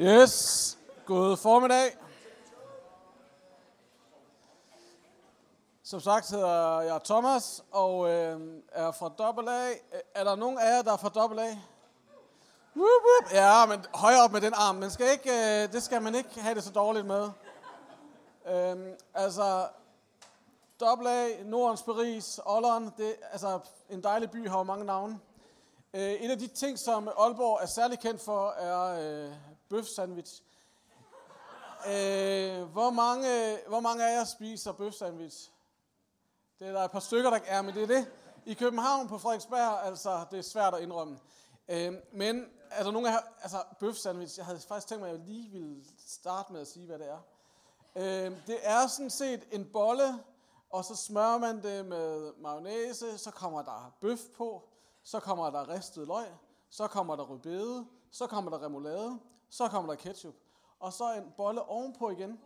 Yes, god formiddag. Som sagt hedder jeg Thomas og øh, er fra AA. Er der nogen af jer, der er fra AA? Woop, woop. Ja, men højere op med den arm. Man skal ikke, øh, det skal man ikke have det så dårligt med. Øh, altså, AA, Nordens Paris, Olleren, det, altså en dejlig by har jo mange navne. Øh, en af de ting, som Aalborg er særlig kendt for, er øh, bøf sandwich. Øh, hvor, mange, hvor mange af jer spiser bøf sandwich? Det er der et par stykker, der er, men det er det. I København på Frederiksberg, altså det er svært at indrømme. Øh, men er der nogen af altså bøf sandwich, jeg havde faktisk tænkt mig, at jeg lige ville starte med at sige, hvad det er. Øh, det er sådan set en bolle, og så smører man det med mayonnaise, så kommer der bøf på, så kommer der ristet løg, så kommer der rødbede, så kommer der remoulade, så kommer der ketchup, og så en bolle ovenpå igen.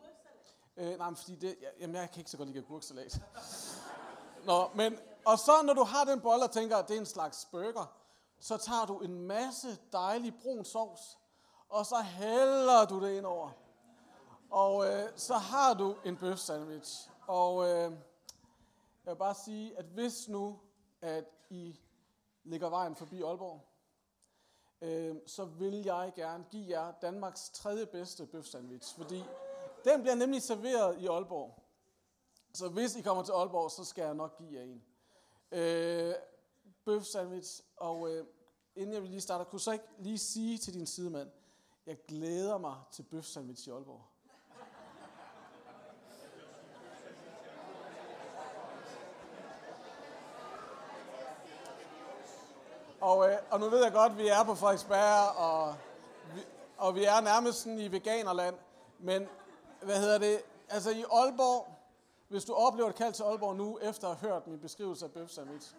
Øh, nej, men fordi det, jamen jeg kan ikke så godt lide agurksalat. Nå, men, og så når du har den bolle og tænker, at det er en slags burger, så tager du en masse dejlig brun sovs, og så hælder du det ind over. Og øh, så har du en bøf sandwich. Og øh, jeg vil bare sige, at hvis nu, at I ligger vejen forbi Aalborg, øh, så vil jeg gerne give jer Danmarks tredje bedste bøfsandwich, fordi den bliver nemlig serveret i Aalborg. Så hvis I kommer til Aalborg, så skal jeg nok give jer en. Øh, bøfsandwich, og øh, inden jeg vil lige starte, kunne så ikke lige sige til din sidemand, jeg glæder mig til bøfsandwich i Aalborg. Og, øh, og nu ved jeg godt, at vi er på Frederiksberg, og vi, og vi er nærmest sådan i veganerland. Men hvad hedder det? Altså i Aalborg, hvis du oplever et kald til Aalborg nu, efter at have hørt min beskrivelse af bøf sandwich,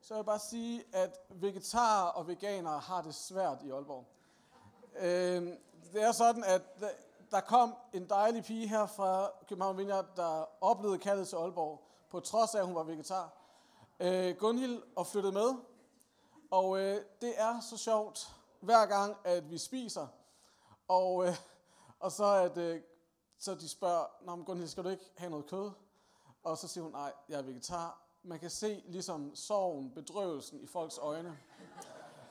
så vil jeg bare sige, at vegetarer og veganere har det svært i Aalborg. Øh, det er sådan, at der kom en dejlig pige her fra København Vineyard, der oplevede kaldet til Aalborg, på trods af, at hun var vegetar. Øh, Gunhild og flyttede med, og øh, det er så sjovt, hver gang, at vi spiser. Og, øh, og så, at, øh, så de spørger, Nå, men skal du ikke have noget kød? Og så siger hun, nej, jeg er vegetar. Man kan se ligesom sorgen, bedrøvelsen i folks øjne.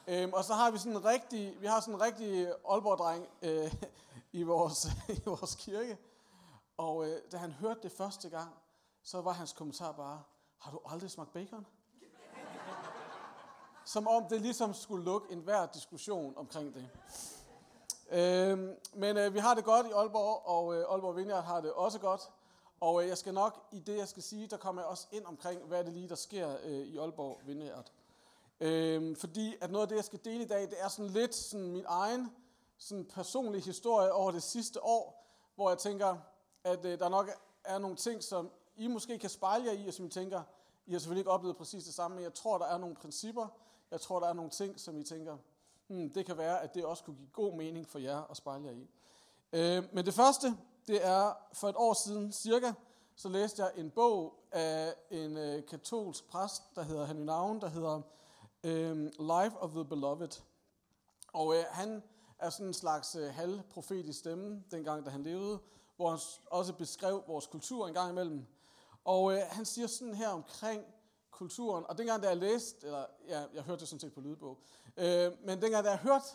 øhm, og så har vi sådan en rigtig, vi har sådan en rigtig Aalborg-dreng øh, i, vores, i vores kirke. Og øh, da han hørte det første gang, så var hans kommentar bare, har du aldrig smagt bacon? Som om det ligesom skulle lukke enhver diskussion omkring det. Øhm, men øh, vi har det godt i Aalborg, og øh, Aalborg Vineyard har det også godt. Og øh, jeg skal nok, i det jeg skal sige, der kommer jeg også ind omkring, hvad det lige, der sker øh, i Aalborg Vineyard. Øhm, fordi at noget af det, jeg skal dele i dag, det er sådan lidt sådan min egen sådan personlige historie over det sidste år, hvor jeg tænker, at øh, der nok er nogle ting, som I måske kan spejle jer i, og som I tænker, I har selvfølgelig ikke oplevet præcis det samme, men jeg tror, der er nogle principper, jeg tror, der er nogle ting, som I tænker, hmm, det kan være, at det også kunne give god mening for jer at spejle jer i. Øh, men det første, det er for et år siden cirka, så læste jeg en bog af en øh, katolsk præst, der hedder han i Navn, der hedder øh, Life of the Beloved. Og øh, han er sådan en slags øh, halvprofetisk stemme, dengang da han levede, hvor han også beskrev vores kultur en gang imellem. Og øh, han siger sådan her omkring kulturen. Og dengang, da jeg læste, eller ja, jeg hørte det sådan set på lydbog, øh, men dengang, da jeg hørte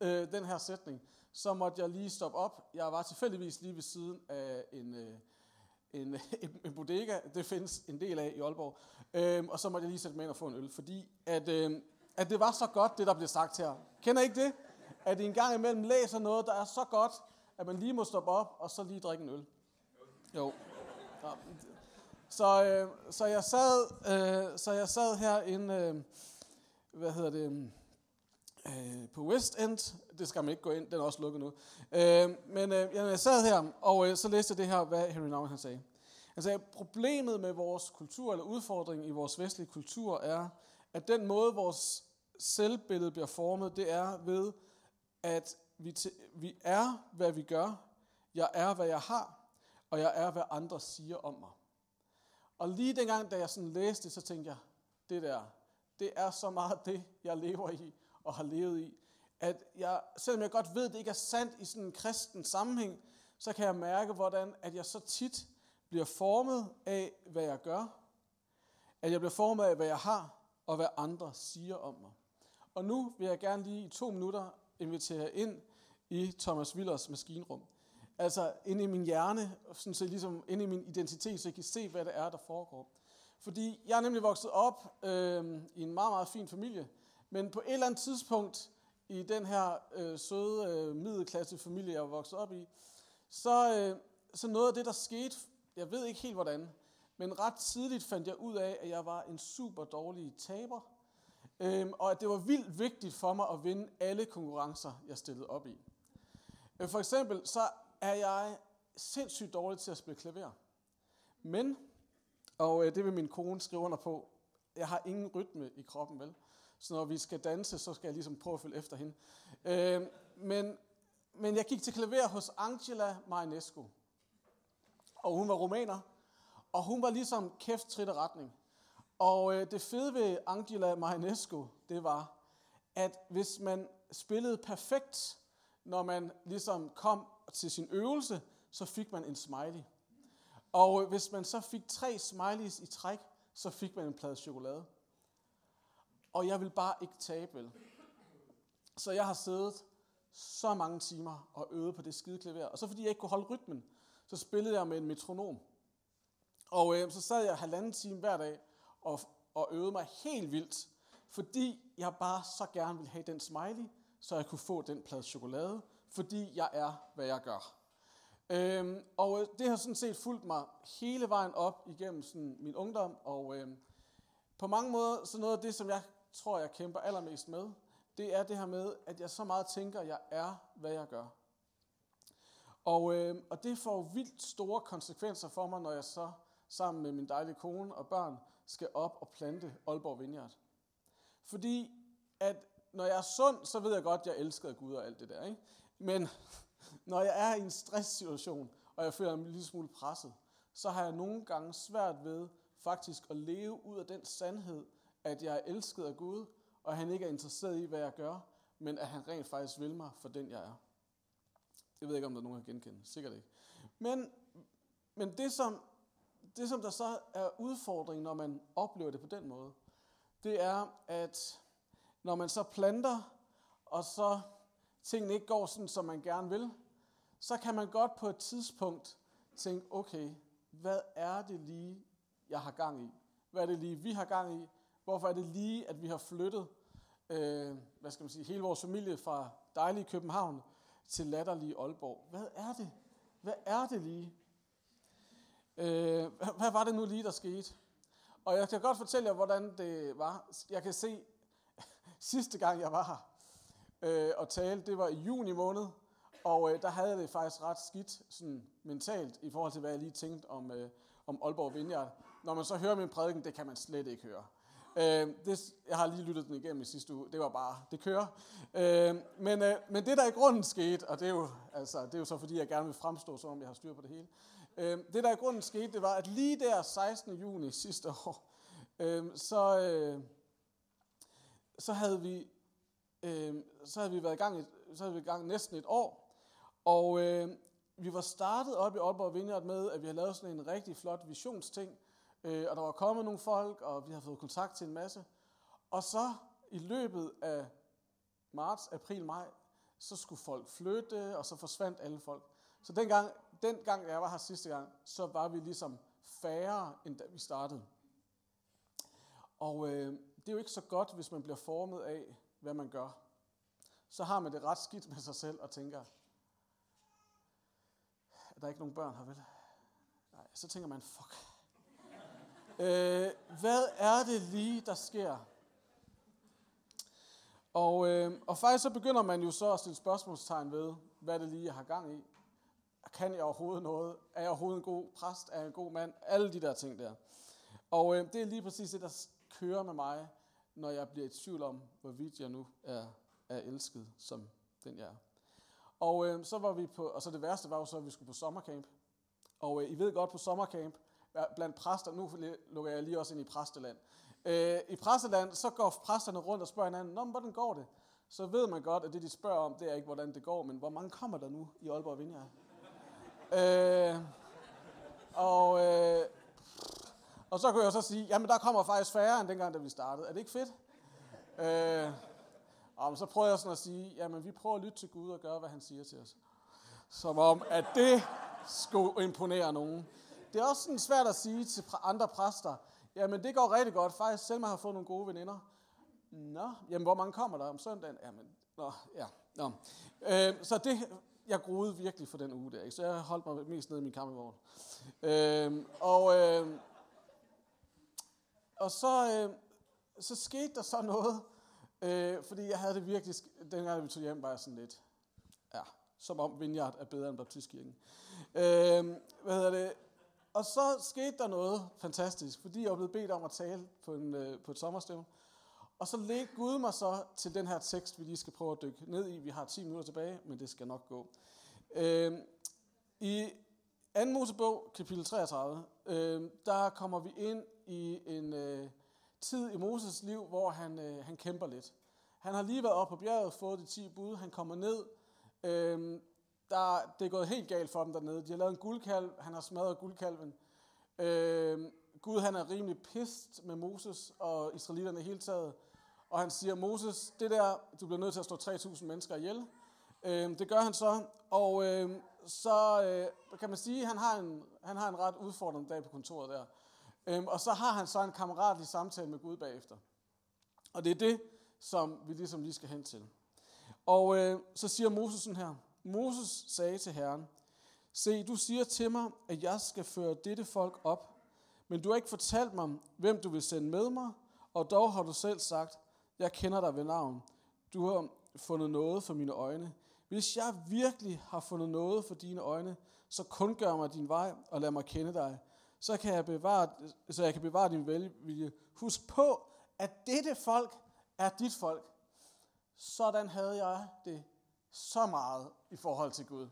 øh, den her sætning, så måtte jeg lige stoppe op. Jeg var tilfældigvis lige ved siden af en, øh, en, en, en bodega, det findes en del af i Aalborg, øh, og så måtte jeg lige sætte mig ind og få en øl, fordi at, øh, at det var så godt, det der blev sagt her. Kender I ikke det? At I en gang imellem læser noget, der er så godt, at man lige må stoppe op, og så lige drikke en øl. Jo. Ja, så, øh, så, jeg sad, øh, så jeg sad herinde, øh, hvad hedder det, øh, på West End. Det skal man ikke gå ind, den er også lukket nu. Øh, men øh, jeg sad her, og øh, så læste jeg det her, hvad Henry Nouwen han sagde. Han sagde, problemet med vores kultur, eller udfordringen i vores vestlige kultur, er, at den måde, vores selvbillede bliver formet, det er ved, at vi, vi er, hvad vi gør. Jeg er, hvad jeg har, og jeg er, hvad andre siger om mig. Og lige dengang, da jeg sådan læste så tænkte jeg, det der, det er så meget det, jeg lever i og har levet i, at jeg, selvom jeg godt ved, at det ikke er sandt i sådan en kristen sammenhæng, så kan jeg mærke, hvordan at jeg så tit bliver formet af, hvad jeg gør, at jeg bliver formet af, hvad jeg har, og hvad andre siger om mig. Og nu vil jeg gerne lige i to minutter invitere jer ind i Thomas Willers maskinrum. Altså ind i min hjerne, sådan så ligesom ind i min identitet, så jeg kan se, hvad det er, der foregår. Fordi jeg er nemlig vokset op øh, i en meget, meget fin familie, men på et eller andet tidspunkt i den her øh, søde øh, middelklasse familie, jeg er vokset op i, så, øh, så noget af det, der skete, jeg ved ikke helt hvordan, men ret tidligt fandt jeg ud af, at jeg var en super dårlig taber, øh, og at det var vildt vigtigt for mig at vinde alle konkurrencer, jeg stillede op i. Øh, for eksempel, så er jeg sindssygt dårlig til at spille klaver. Men, og øh, det vil min kone skrive under på, jeg har ingen rytme i kroppen, vel? Så når vi skal danse, så skal jeg ligesom prøve at følge efter hende. Øh, men, men jeg gik til klaver hos Angela Marinescu. Og hun var romaner. Og hun var ligesom kæft trit retning. Og øh, det fede ved Angela Marinescu, det var, at hvis man spillede perfekt, når man ligesom kom til sin øvelse, så fik man en smiley. Og øh, hvis man så fik tre smileys i træk, så fik man en plade chokolade. Og jeg vil bare ikke tabe, vel? Så jeg har siddet så mange timer og øvet på det skide klaver. Og så fordi jeg ikke kunne holde rytmen, så spillede jeg med en metronom. Og øh, så sad jeg halvanden time hver dag og, og øvede mig helt vildt, fordi jeg bare så gerne ville have den smiley, så jeg kunne få den plade chokolade, fordi jeg er, hvad jeg gør. Øhm, og øh, det har sådan set fulgt mig hele vejen op igennem sådan min ungdom, og øhm, på mange måder, så noget af det, som jeg tror, jeg kæmper allermest med, det er det her med, at jeg så meget tænker, at jeg er, hvad jeg gør. Og, øh, og det får vildt store konsekvenser for mig, når jeg så sammen med min dejlige kone og børn skal op og plante Aalborg Vineyard. Fordi at når jeg er sund, så ved jeg godt, at jeg elsker Gud og alt det der. Ikke? Men når jeg er i en stresssituation, og jeg føler mig en lille smule presset, så har jeg nogle gange svært ved faktisk at leve ud af den sandhed, at jeg er elsket af Gud, og han ikke er interesseret i, hvad jeg gør, men at han rent faktisk vil mig for den, jeg er. Jeg ved ikke, om der er nogen, der genkender. Sikkert ikke. Men, men det, som, det, som der så er udfordringen, når man oplever det på den måde, det er, at når man så planter, og så tingene ikke går sådan, som man gerne vil, så kan man godt på et tidspunkt tænke, okay, hvad er det lige, jeg har gang i? Hvad er det lige, vi har gang i? Hvorfor er det lige, at vi har flyttet øh, hvad skal man sige, hele vores familie fra dejlige København til latterlige Aalborg? Hvad er det? Hvad er det lige? Øh, hvad var det nu lige, der skete? Og jeg kan godt fortælle jer, hvordan det var. Jeg kan se, sidste gang jeg var her øh, og tale. det var i juni måned, og øh, der havde det faktisk ret skidt sådan mentalt i forhold til, hvad jeg lige tænkte om, øh, om Aalborg Vineyard. Når man så hører min prædiken, det kan man slet ikke høre. Øh, det, jeg har lige lyttet den igennem i sidste uge. Det var bare, det kører. Øh, men, øh, men det der i grunden skete, og det er, jo, altså, det er jo så fordi, jeg gerne vil fremstå, som om jeg har styr på det hele. Øh, det der i grunden skete, det var, at lige der 16. juni sidste år, øh, så, øh, så havde vi øh, så havde vi været i gang, et, så havde vi i gang næsten et år, og øh, vi var startet op i Aalborg Vineyard med, at vi havde lavet sådan en rigtig flot visionsting, Øh, og der var kommet nogle folk, og vi har fået kontakt til en masse. Og så i løbet af marts, april, maj, så skulle folk flytte, og så forsvandt alle folk. Så dengang, den gang, jeg var her sidste gang, så var vi ligesom færre, end da vi startede. Og øh, det er jo ikke så godt, hvis man bliver formet af, hvad man gør. Så har man det ret skidt med sig selv og tænker, at der er ikke nogen børn her, vel? Nej, så tænker man, fuck, Øh, hvad er det lige, der sker? Og, øh, og faktisk så begynder man jo så at stille spørgsmålstegn ved, hvad det lige, jeg har gang i. Kan jeg overhovedet noget? Er jeg overhovedet en god præst? Er jeg en god mand? Alle de der ting der. Og øh, det er lige præcis det, der kører med mig, når jeg bliver i tvivl om, hvorvidt jeg nu er, er elsket som den jeg er. Og øh, så var vi på, og så det værste var jo så, at vi skulle på sommercamp. Og øh, I ved godt, på sommercamp, blandt præster, nu lukker jeg lige også ind i præsteland. Øh, I præsteland, så går præsterne rundt og spørger hinanden, Nå, hvordan går det? så ved man godt, at det, de spørger om, det er ikke, hvordan det går, men hvor mange kommer der nu i Aalborg Vineyard? øh, og, øh, og så kunne jeg så sige, jamen der kommer faktisk færre end dengang, da vi startede. Er det ikke fedt? Øh, og så prøver jeg sådan at sige, jamen vi prøver at lytte til Gud og gøre, hvad han siger til os. Som om, at det skulle imponere nogen. Det er også sådan svært at sige til andre præster, jamen det går rigtig godt, faktisk selv har fået nogle gode veninder. Nå, jamen hvor mange kommer der om søndagen? Jamen, nå, ja, nå. Øh, så det, jeg groede virkelig for den uge der, ikke? så jeg holdt mig mest nede i min campingvogn. Øh, og, øh, og så, øh, så skete der så noget, øh, fordi jeg havde det virkelig, dengang vi tog hjem, var jeg sådan lidt, ja, som om Vineyard er bedre end Baptistkirken. Øh, hvad hedder det? Og så skete der noget fantastisk, fordi jeg blev bedt om at tale på, en, øh, på et sommerstævn. Og så ledte Gud mig så til den her tekst, vi lige skal prøve at dykke ned i. Vi har 10 minutter tilbage, men det skal nok gå. Øh, I 2. Mosebog, kapitel 33, øh, der kommer vi ind i en øh, tid i Moses liv, hvor han, øh, han kæmper lidt. Han har lige været oppe på bjerget, fået de 10 bud, han kommer ned. Øh, der, det er gået helt galt for dem dernede. De har lavet en guldkalv, han har smadret guldkalven. Øh, Gud han er rimelig pist med Moses og israelitterne hele taget. Og han siger, Moses, det der, du bliver nødt til at slå 3.000 mennesker ihjel. Øh, det gør han så, og øh, så øh, kan man sige, at han har, en, han har en ret udfordrende dag på kontoret der. Øh, og så har han så en kammeratlig samtale med Gud bagefter. Og det er det, som vi ligesom lige skal hen til. Og øh, så siger Moses sådan her, Moses sagde til Herren, Se, du siger til mig, at jeg skal føre dette folk op, men du har ikke fortalt mig, hvem du vil sende med mig, og dog har du selv sagt, jeg kender dig ved navn. Du har fundet noget for mine øjne. Hvis jeg virkelig har fundet noget for dine øjne, så kun gør mig din vej og lad mig kende dig. Så kan jeg bevare, så jeg kan bevare din velvilje. Husk på, at dette folk er dit folk. Sådan havde jeg det så meget i forhold til Gud.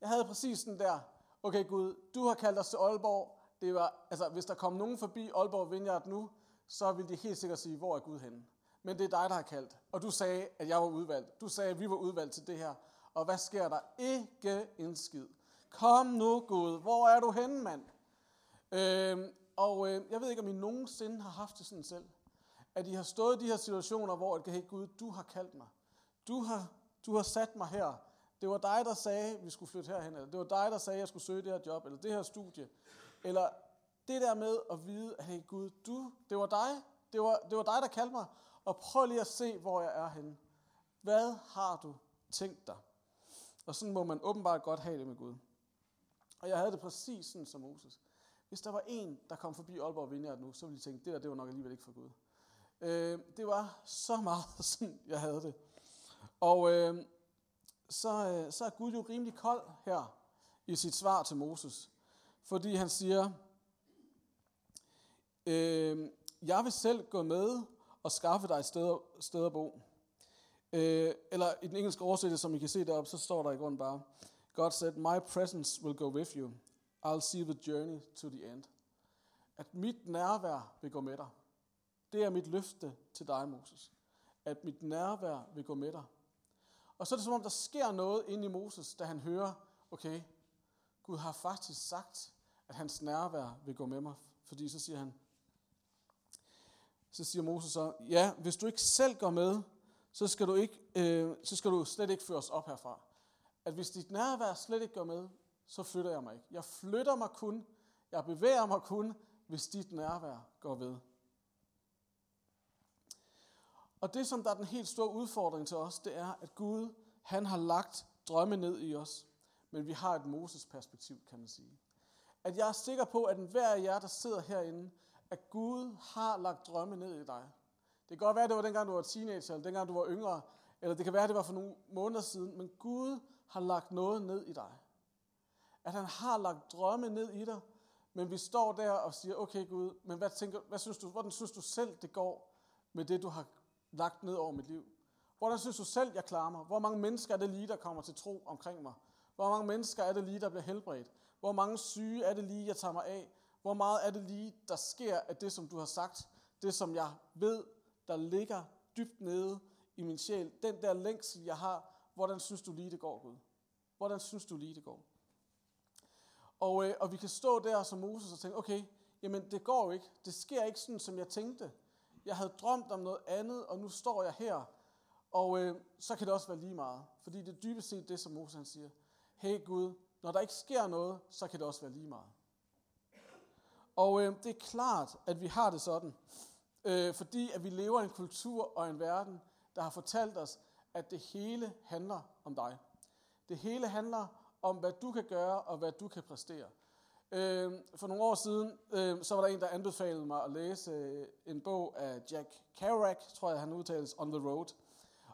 Jeg havde præcis den der, okay Gud, du har kaldt os til Aalborg. Det var, altså, hvis der kom nogen forbi Aalborg Vineyard nu, så ville de helt sikkert sige, hvor er Gud henne? Men det er dig, der har kaldt. Og du sagde, at jeg var udvalgt. Du sagde, at vi var udvalgt til det her. Og hvad sker der? Ikke en skid. Kom nu, Gud. Hvor er du henne, mand? Øhm, og øh, jeg ved ikke, om I nogensinde har haft det sådan selv. At I har stået i de her situationer, hvor at, hey Gud, du har kaldt mig. Du har, du har sat mig her. Det var dig, der sagde, at vi skulle flytte herhen. Eller det var dig, der sagde, at jeg skulle søge det her job. Eller det her studie. Eller det der med at vide, at hey Gud, du, det var dig. Det var, det var dig, der kaldte mig. Og prøv lige at se, hvor jeg er henne. Hvad har du tænkt dig? Og sådan må man åbenbart godt have det med Gud. Og jeg havde det præcis sådan som Moses. Hvis der var en, der kom forbi Aalborg Vineyard nu, så ville de tænke, det der, det var nok alligevel ikke for Gud. Øh, det var så meget sådan, jeg havde det. Og øh, så, øh, så er Gud jo rimelig kold her i sit svar til Moses. Fordi han siger, øh, jeg vil selv gå med og skaffe dig et sted, sted at bo. Øh, eller i den engelske oversættelse, som I kan se deroppe, så står der i grunden bare, God said, my presence will go with you. I'll see the journey to the end. At mit nærvær vil gå med dig. Det er mit løfte til dig, Moses. At mit nærvær vil gå med dig. Og så er det som om, der sker noget inde i Moses, da han hører, okay, Gud har faktisk sagt, at hans nærvær vil gå med mig. Fordi så siger han, så siger Moses så, ja, hvis du ikke selv går med, så skal du, ikke, øh, så skal du slet ikke føres op herfra. At hvis dit nærvær slet ikke går med, så flytter jeg mig ikke. Jeg flytter mig kun, jeg bevæger mig kun, hvis dit nærvær går ved. Og det, som der er den helt store udfordring til os, det er, at Gud, han har lagt drømme ned i os, men vi har et Moses-perspektiv, kan man sige. At jeg er sikker på, at enhver af jer, der sidder herinde, at Gud har lagt drømme ned i dig. Det kan godt være, at det var dengang, du var teenager, eller dengang, du var yngre, eller det kan være, at det var for nogle måneder siden, men Gud har lagt noget ned i dig. At han har lagt drømme ned i dig, men vi står der og siger, okay Gud, men hvad, tænker, hvad synes du, hvordan synes du selv, det går med det, du har lagt ned over mit liv? Hvordan synes du selv, jeg klarer mig? Hvor mange mennesker er det lige, der kommer til tro omkring mig? Hvor mange mennesker er det lige, der bliver helbredt? Hvor mange syge er det lige, jeg tager mig af? Hvor meget er det lige, der sker af det, som du har sagt? Det, som jeg ved, der ligger dybt nede i min sjæl, den der længsel, jeg har, hvordan synes du lige det går, Gud? Hvordan synes du lige det går? Og, øh, og vi kan stå der som Moses og tænke, okay, jamen det går jo ikke. Det sker ikke sådan, som jeg tænkte. Jeg havde drømt om noget andet, og nu står jeg her. Og øh, så kan det også være lige meget. Fordi det er dybest set det, som Moses han siger. Hey Gud, når der ikke sker noget, så kan det også være lige meget. Og øh, det er klart, at vi har det sådan. Øh, fordi at vi lever i en kultur og en verden, der har fortalt os, at det hele handler om dig. Det hele handler om, hvad du kan gøre og hvad du kan præstere. Øh, for nogle år siden, øh, så var der en, der anbefalede mig at læse øh, en bog af Jack Kerouac, tror jeg han udtales, On the Road.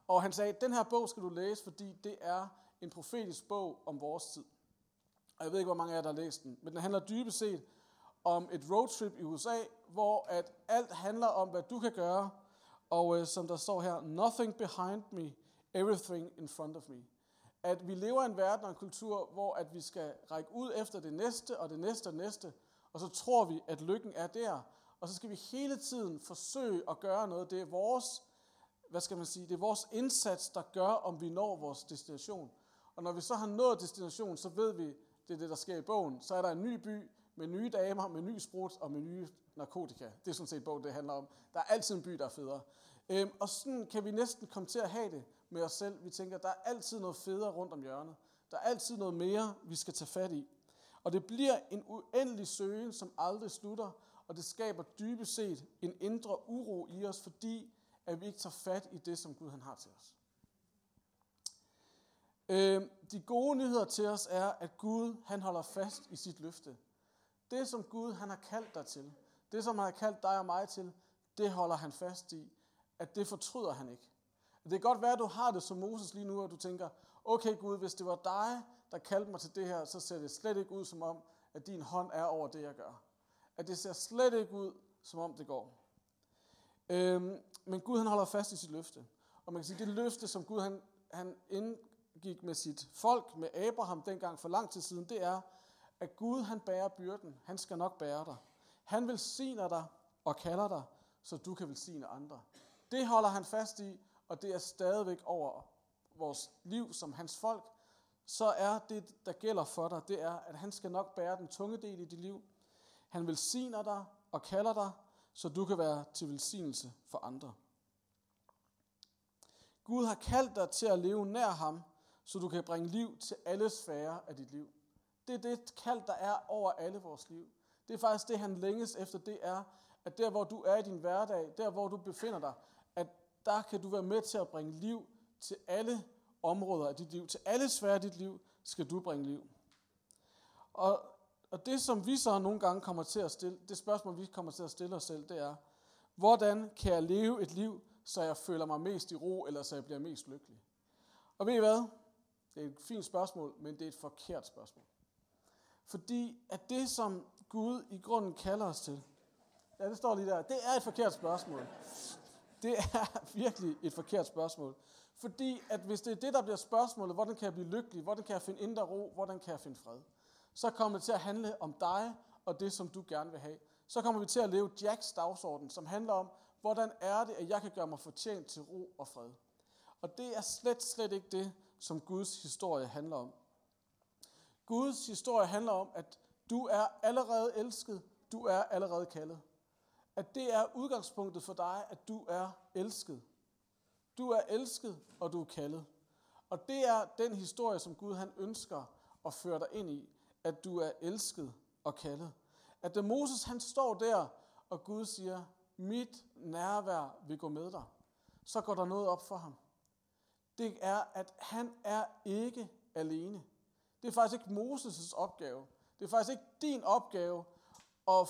Og han sagde, den her bog skal du læse, fordi det er en profetisk bog om vores tid. Og jeg ved ikke, hvor mange af jer, der har læst den, men den handler dybest set om et roadtrip i USA, hvor at alt handler om, hvad du kan gøre, og øh, som der står her, nothing behind me, everything in front of me at vi lever i en verden og en kultur, hvor at vi skal række ud efter det næste og det næste og det næste, og så tror vi, at lykken er der. Og så skal vi hele tiden forsøge at gøre noget. Det er vores, hvad skal man sige, det er vores indsats, der gør, om vi når vores destination. Og når vi så har nået destination, så ved vi, det er det, der sker i bogen. Så er der en ny by med nye damer, med ny sprut og med nye narkotika. Det er sådan set bogen, det handler om. Der er altid en by, der er federe. Øhm, og sådan kan vi næsten komme til at have det med os selv. Vi tænker, der er altid noget federe rundt om hjørnet. Der er altid noget mere, vi skal tage fat i. Og det bliver en uendelig søgen, som aldrig slutter, og det skaber dybest set en indre uro i os, fordi at vi ikke tager fat i det, som Gud han har til os. Øh, de gode nyheder til os er, at Gud han holder fast i sit løfte. Det, som Gud han har kaldt dig til, det, som han har kaldt dig og mig til, det holder han fast i. At det fortryder han ikke. Det kan godt være, at du har det som Moses lige nu, og du tænker, okay Gud, hvis det var dig, der kaldte mig til det her, så ser det slet ikke ud som om, at din hånd er over det, jeg gør. At det ser slet ikke ud, som om det går. Øhm, men Gud han holder fast i sit løfte. Og man kan sige, det løfte, som Gud han, han indgik med sit folk, med Abraham dengang for lang tid siden, det er, at Gud han bærer byrden. Han skal nok bære dig. Han velsigner dig og kalder dig, så du kan velsigne andre. Det holder han fast i, og det er stadigvæk over vores liv som hans folk, så er det, der gælder for dig, det er, at han skal nok bære den tunge del i dit liv. Han velsigner dig og kalder dig, så du kan være til velsignelse for andre. Gud har kaldt dig til at leve nær ham, så du kan bringe liv til alle sfærer af dit liv. Det er det kald, der er over alle vores liv. Det er faktisk det, han længes efter, det er, at der, hvor du er i din hverdag, der, hvor du befinder dig, at der kan du være med til at bringe liv til alle områder af dit liv. Til alle svære af dit liv skal du bringe liv. Og, og det, som vi så nogle gange kommer til at stille, det spørgsmål, vi kommer til at stille os selv, det er, hvordan kan jeg leve et liv, så jeg føler mig mest i ro, eller så jeg bliver mest lykkelig? Og ved I hvad? Det er et fint spørgsmål, men det er et forkert spørgsmål. Fordi at det, som Gud i grunden kalder os til, ja, det står lige der, det er et forkert spørgsmål. Det er virkelig et forkert spørgsmål. Fordi at hvis det er det, der bliver spørgsmålet, hvordan kan jeg blive lykkelig, hvordan kan jeg finde indre ro, hvordan kan jeg finde fred, så kommer det til at handle om dig og det, som du gerne vil have. Så kommer vi til at leve Jacks dagsorden, som handler om, hvordan er det, at jeg kan gøre mig fortjent til ro og fred. Og det er slet, slet ikke det, som Guds historie handler om. Guds historie handler om, at du er allerede elsket, du er allerede kaldet at det er udgangspunktet for dig, at du er elsket. Du er elsket, og du er kaldet. Og det er den historie, som Gud han ønsker at føre dig ind i, at du er elsket og kaldet. At da Moses han står der, og Gud siger, mit nærvær vil gå med dig, så går der noget op for ham. Det er, at han er ikke alene. Det er faktisk ikke Moses' opgave. Det er faktisk ikke din opgave at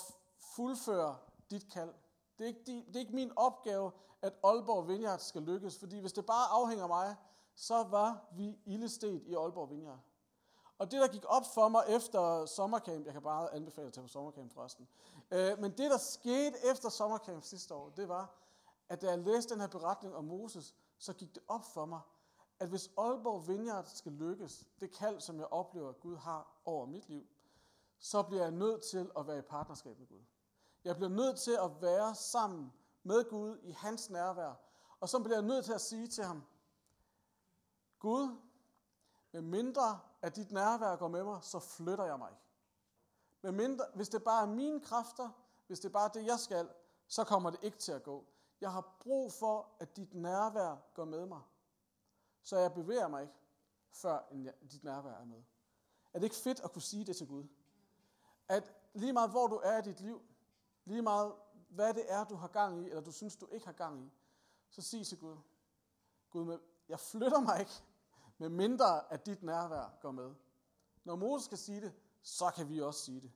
fuldføre dit kald. Det er, ikke, det er ikke min opgave, at Aalborg Vineyard skal lykkes, fordi hvis det bare afhænger af mig, så var vi ildestet i Aalborg Vineyard. Og det, der gik op for mig efter sommercamp, jeg kan bare anbefale at tage på sommercamp forresten, øh, men det, der skete efter sommercamp sidste år, det var, at da jeg læste den her beretning om Moses, så gik det op for mig, at hvis Aalborg Vineyard skal lykkes, det kald, som jeg oplever, at Gud har over mit liv, så bliver jeg nødt til at være i partnerskab med Gud. Jeg bliver nødt til at være sammen med Gud i hans nærvær. Og så bliver jeg nødt til at sige til ham, Gud, med mindre at dit nærvær går med mig, så flytter jeg mig ikke. Med mindre, hvis det bare er mine kræfter, hvis det er bare det, jeg skal, så kommer det ikke til at gå. Jeg har brug for, at dit nærvær går med mig. Så jeg bevæger mig ikke, før dit nærvær er med. Er det ikke fedt at kunne sige det til Gud? At lige meget hvor du er i dit liv, lige meget hvad det er, du har gang i, eller du synes, du ikke har gang i, så sig til Gud, Gud, jeg flytter mig ikke, med mindre at dit nærvær går med. Når Moses skal sige det, så kan vi også sige det.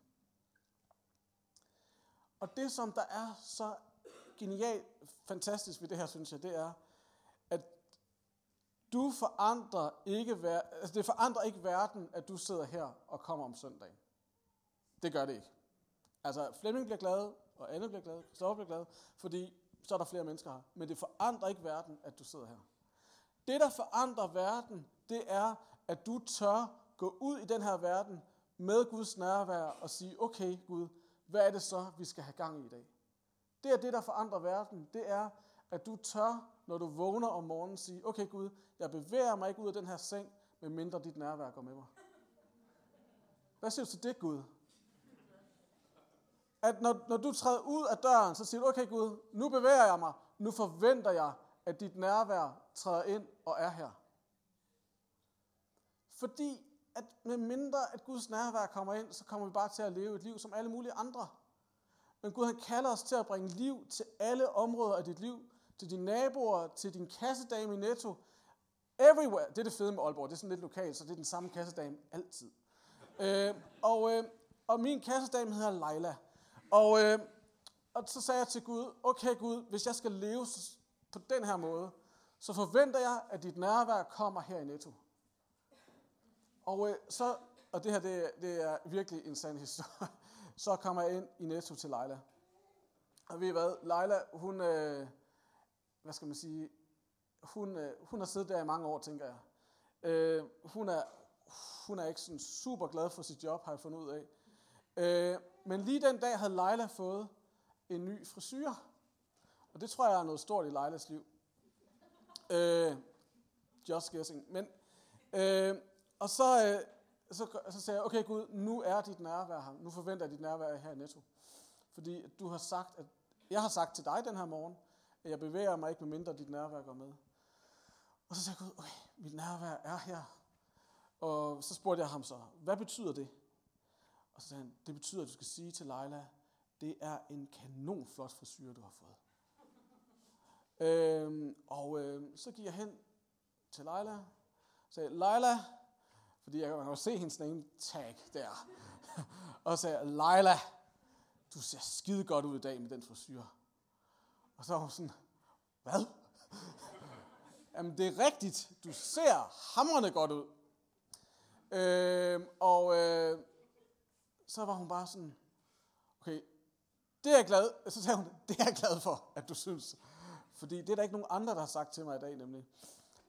Og det, som der er så genialt, fantastisk ved det her, synes jeg, det er, du forandrer ikke, altså det forandrer ikke verden, at du sidder her og kommer om søndagen. Det gør det ikke. Altså, Flemming bliver glad, og Anne bliver glad, Christoffer bliver glad, fordi så er der flere mennesker her. Men det forandrer ikke verden, at du sidder her. Det, der forandrer verden, det er, at du tør gå ud i den her verden med Guds nærvær og sige, okay Gud, hvad er det så, vi skal have gang i i dag? Det er det, der forandrer verden. Det er, at du tør, når du vågner om morgenen, sige, okay Gud, jeg bevæger mig ikke ud af den her seng, medmindre dit nærvær går med mig. Hvad siger du til det, Gud? At når, når du træder ud af døren, så siger du, okay Gud, nu bevæger jeg mig, nu forventer jeg, at dit nærvær træder ind og er her. Fordi at med mindre at Guds nærvær kommer ind, så kommer vi bare til at leve et liv som alle mulige andre. Men Gud han kalder os til at bringe liv til alle områder af dit liv. Til dine naboer, til din kassedame i Netto. Everywhere. Det er det fede med Aalborg. Det er sådan lidt lokalt, så det er den samme kassedame altid. Øh, og, øh, og min kassedame hedder Leila. Og, øh, og så sagde jeg til Gud, okay Gud, hvis jeg skal leve på den her måde, så forventer jeg, at dit nærvær kommer her i Netto. Og øh, så, og det her det, det er virkelig en sand historie, så kommer jeg ind i Netto til Leila. Og ved I hvad, Leila, hun, øh, hvad skal man sige, hun, øh, hun har siddet der i mange år, tænker jeg. Øh, hun, er, hun er ikke sådan super glad for sit job, har jeg fundet ud af. Øh, men lige den dag havde Leila fået en ny frisyr. Og det tror jeg er noget stort i Leilas liv. Øh, just guessing. Men, øh, og så, øh, så, så sagde jeg, okay Gud, nu er dit nærvær her. Nu forventer jeg dit nærvær her i Netto. Fordi du har sagt, at jeg har sagt til dig den her morgen, at jeg bevæger mig ikke, med mindre dit nærvær går med. Og så sagde jeg, Gud, okay, mit nærvær er her. Og så spurgte jeg ham så, hvad betyder det? Og så sagde han, det betyder, at du skal sige til Leila, det er en kanonflot frisyr, du har fået. Øhm, og øh, så gik jeg hen til Leila, og sagde, Leila, fordi jeg kan jo se hendes name tag der, og sagde, Leila, du ser skide godt ud i dag med den frisyr. Og så var hun sådan, hvad? Jamen det er rigtigt, du ser hamrende godt ud. Øh, og øh, så var hun bare sådan, okay, det er jeg glad, så sagde hun, det er jeg glad for, at du synes. Fordi det er der ikke nogen andre, der har sagt til mig i dag, nemlig.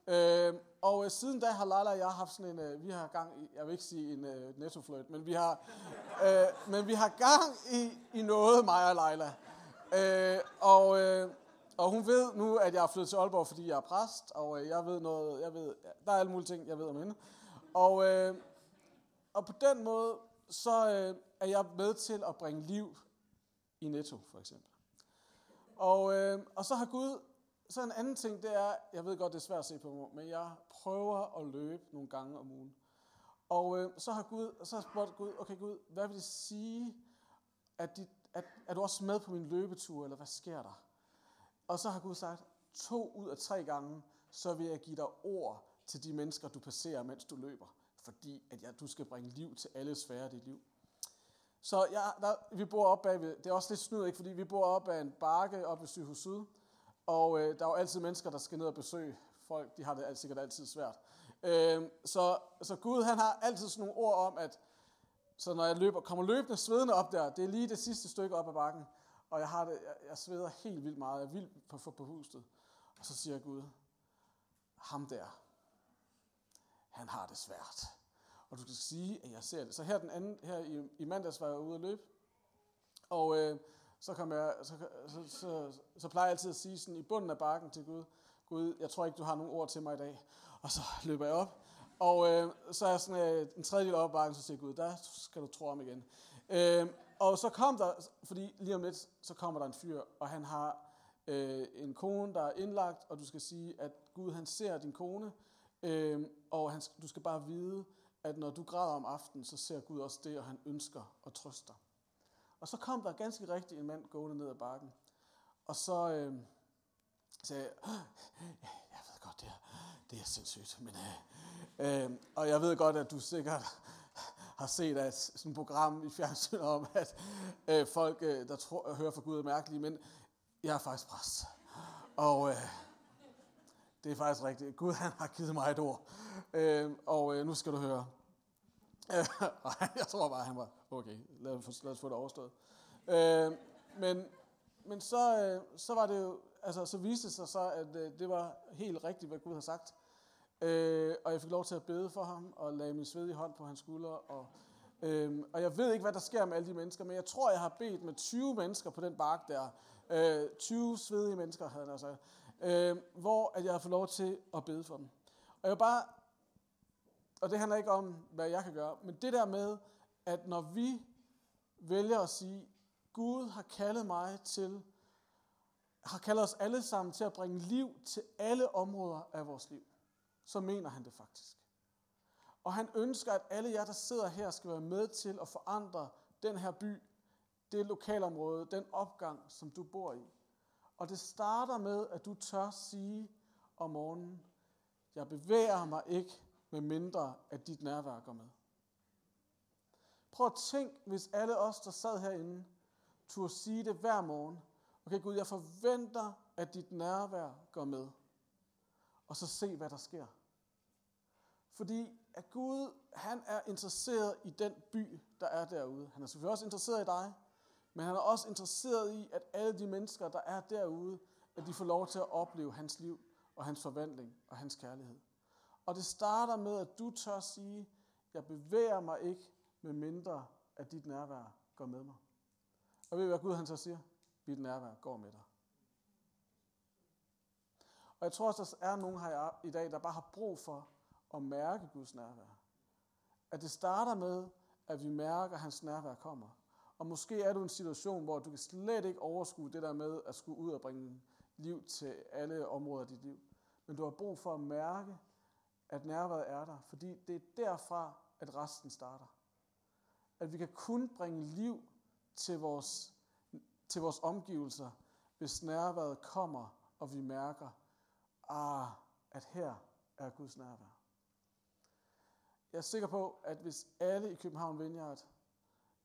Øh, og øh, siden da har Lala og jeg haft sådan en, øh, vi har gang i, jeg vil ikke sige en øh, nettofløjt, men vi har, øh, men vi har gang i, i noget, mig og Leila. Øh, og, øh, og hun ved nu, at jeg er flyttet til Aalborg, fordi jeg er præst, og øh, jeg ved noget, jeg ved, der er alle mulige ting, jeg ved om hende. Og, øh, og på den måde, så øh, er jeg med til at bringe liv i Netto, for eksempel. Og, øh, og så har Gud, så en anden ting, det er, jeg ved godt, det er svært at se på mig, men jeg prøver at løbe nogle gange om ugen. Og øh, så har Gud, så har spurgt Gud, okay Gud, hvad vil det sige, at, dit, at, er du også med på min løbetur, eller hvad sker der? Og så har Gud sagt, to ud af tre gange, så vil jeg give dig ord til de mennesker, du passerer, mens du løber. Fordi at ja, du skal bringe liv til alle sfære af dit liv. Så ja, der, vi bor op bagved, det er også lidt snyd, ikke? fordi vi bor op ad en bakke op ved Sygehus Syd, og øh, der er jo altid mennesker, der skal ned og besøge folk, de har det sikkert altid svært. Øh, så, så Gud han har altid sådan nogle ord om, at så når jeg løber, kommer løbende svedende op der, det er lige det sidste stykke op ad bakken, og jeg, har det, jeg, jeg sveder helt vildt meget, jeg er vildt på, på, på huset. Og så siger Gud, ham der, han har det svært og du skal sige, at jeg ser det. Så her, den anden, her i, i mandags var jeg ude at løbe, og øh, så, kom jeg, så, så, så, så plejer jeg altid at sige sådan i bunden af bakken til Gud, Gud, jeg tror ikke, du har nogen ord til mig i dag. Og så løber jeg op, og øh, så er jeg sådan øh, en tredjedel op bakken, så siger Gud, der skal du tro om igen. Øh, og så kom der, fordi lige om lidt, så kommer der en fyr, og han har øh, en kone, der er indlagt, og du skal sige, at Gud han ser din kone, øh, og han, du skal bare vide, at når du græder om aftenen, så ser Gud også det, og han ønsker at trøste dig. Og så kom der ganske rigtigt en mand gående ned ad bakken, og så øh, sagde jeg, jeg ved godt, det er, det er sindssygt, men, øh, øh, og jeg ved godt, at du sikkert har set at sådan et program i fjernsynet om, at øh, folk, øh, der tror, hører fra Gud, er mærkelige, men jeg er faktisk præst. Og øh, det er faktisk rigtigt. Gud han har givet mig et ord. Øh, og øh, nu skal du høre. Øh, jeg tror bare, han var, okay, lad os, lad os få det overstået. Øh, men men så, øh, så var det jo, altså så viste det sig så, at øh, det var helt rigtigt, hvad Gud har sagt. Øh, og jeg fik lov til at bede for ham, og lagde min svedige hånd på hans skulder. Og, øh, og jeg ved ikke, hvad der sker med alle de mennesker, men jeg tror, jeg har bedt med 20 mennesker på den bark der. Øh, 20 svedige mennesker, havde han altså. Øh, hvor at jeg har fået lov til at bede for dem. Og jeg bare, og det handler ikke om, hvad jeg kan gøre, men det der med, at når vi vælger at sige, Gud har kaldet mig til, har kaldet os alle sammen til at bringe liv til alle områder af vores liv, så mener han det faktisk. Og han ønsker, at alle jer, der sidder her, skal være med til at forandre den her by, det lokalområde, den opgang, som du bor i. Og det starter med, at du tør sige om morgenen, jeg bevæger mig ikke, med mindre at dit nærvær går med. Prøv at tænk, hvis alle os, der sad herinde, turde sige det hver morgen. Okay Gud, jeg forventer, at dit nærvær går med. Og så se, hvad der sker. Fordi at Gud, han er interesseret i den by, der er derude. Han er selvfølgelig også interesseret i dig, men han er også interesseret i, at alle de mennesker, der er derude, at de får lov til at opleve hans liv og hans forvandling og hans kærlighed. Og det starter med, at du tør sige, jeg bevæger mig ikke, med mindre at dit nærvær går med mig. Og ved du, hvad Gud han så siger? Mit nærvær går med dig. Og jeg tror også, der er nogen her i dag, der bare har brug for at mærke Guds nærvær. At det starter med, at vi mærker, at hans nærvær kommer. Og måske er du i en situation, hvor du kan slet ikke overskue det der med at skulle ud og bringe liv til alle områder af dit liv. Men du har brug for at mærke, at nærværet er der, fordi det er derfra, at resten starter. At vi kan kun bringe liv til vores, til vores omgivelser, hvis nærværet kommer, og vi mærker, ah, at her er Guds nærvær. Jeg er sikker på, at hvis alle i København Vineyard,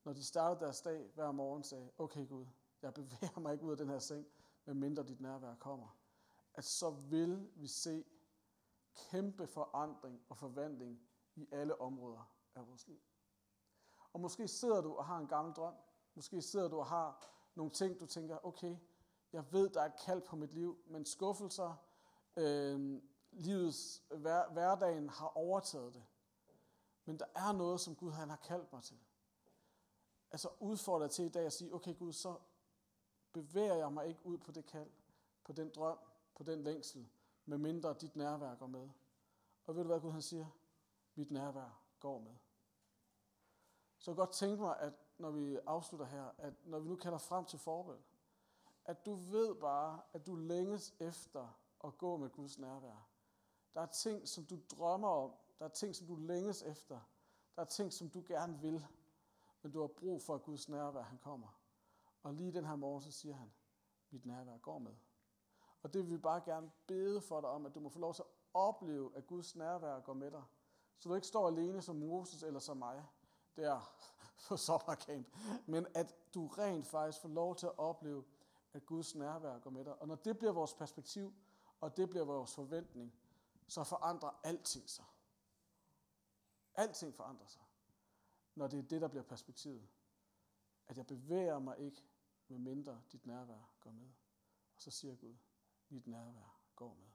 når de startede deres dag hver morgen, sagde, okay Gud, jeg bevæger mig ikke ud af den her seng, medmindre dit nærvær kommer, at så vil vi se kæmpe forandring og forvandling i alle områder af vores liv. Og måske sidder du og har en gammel drøm, Måske sidder du og har nogle ting, du tænker, okay, jeg ved, der er et kald på mit liv, men skuffelser, øh, livets hver, hverdagen har overtaget det. Men der er noget, som Gud han har kaldt mig til. Altså udfordrer til i dag at sige, okay Gud, så bevæger jeg mig ikke ud på det kald, på den drøm, på den længsel, med mindre dit nærvær går med. Og ved du hvad Gud han siger? Mit nærvær går med. Så jeg godt tænke mig, at når vi afslutter her, at når vi nu kalder frem til forbøn, at du ved bare, at du længes efter at gå med Guds nærvær. Der er ting, som du drømmer om. Der er ting, som du længes efter. Der er ting, som du gerne vil. Men du har brug for, at Guds nærvær han kommer. Og lige den her morgen, så siger han, mit nærvær går med. Og det vil vi bare gerne bede for dig om, at du må få lov til at opleve, at Guds nærvær går med dig. Så du ikke står alene som Moses eller som mig, der på sommercamp, men at du rent faktisk får lov til at opleve, at Guds nærvær går med dig. Og når det bliver vores perspektiv, og det bliver vores forventning, så forandrer alting sig. Alting forandrer sig, når det er det, der bliver perspektivet. At jeg bevæger mig ikke, med mindre dit nærvær går med. Og så siger Gud, mit nærvær går med.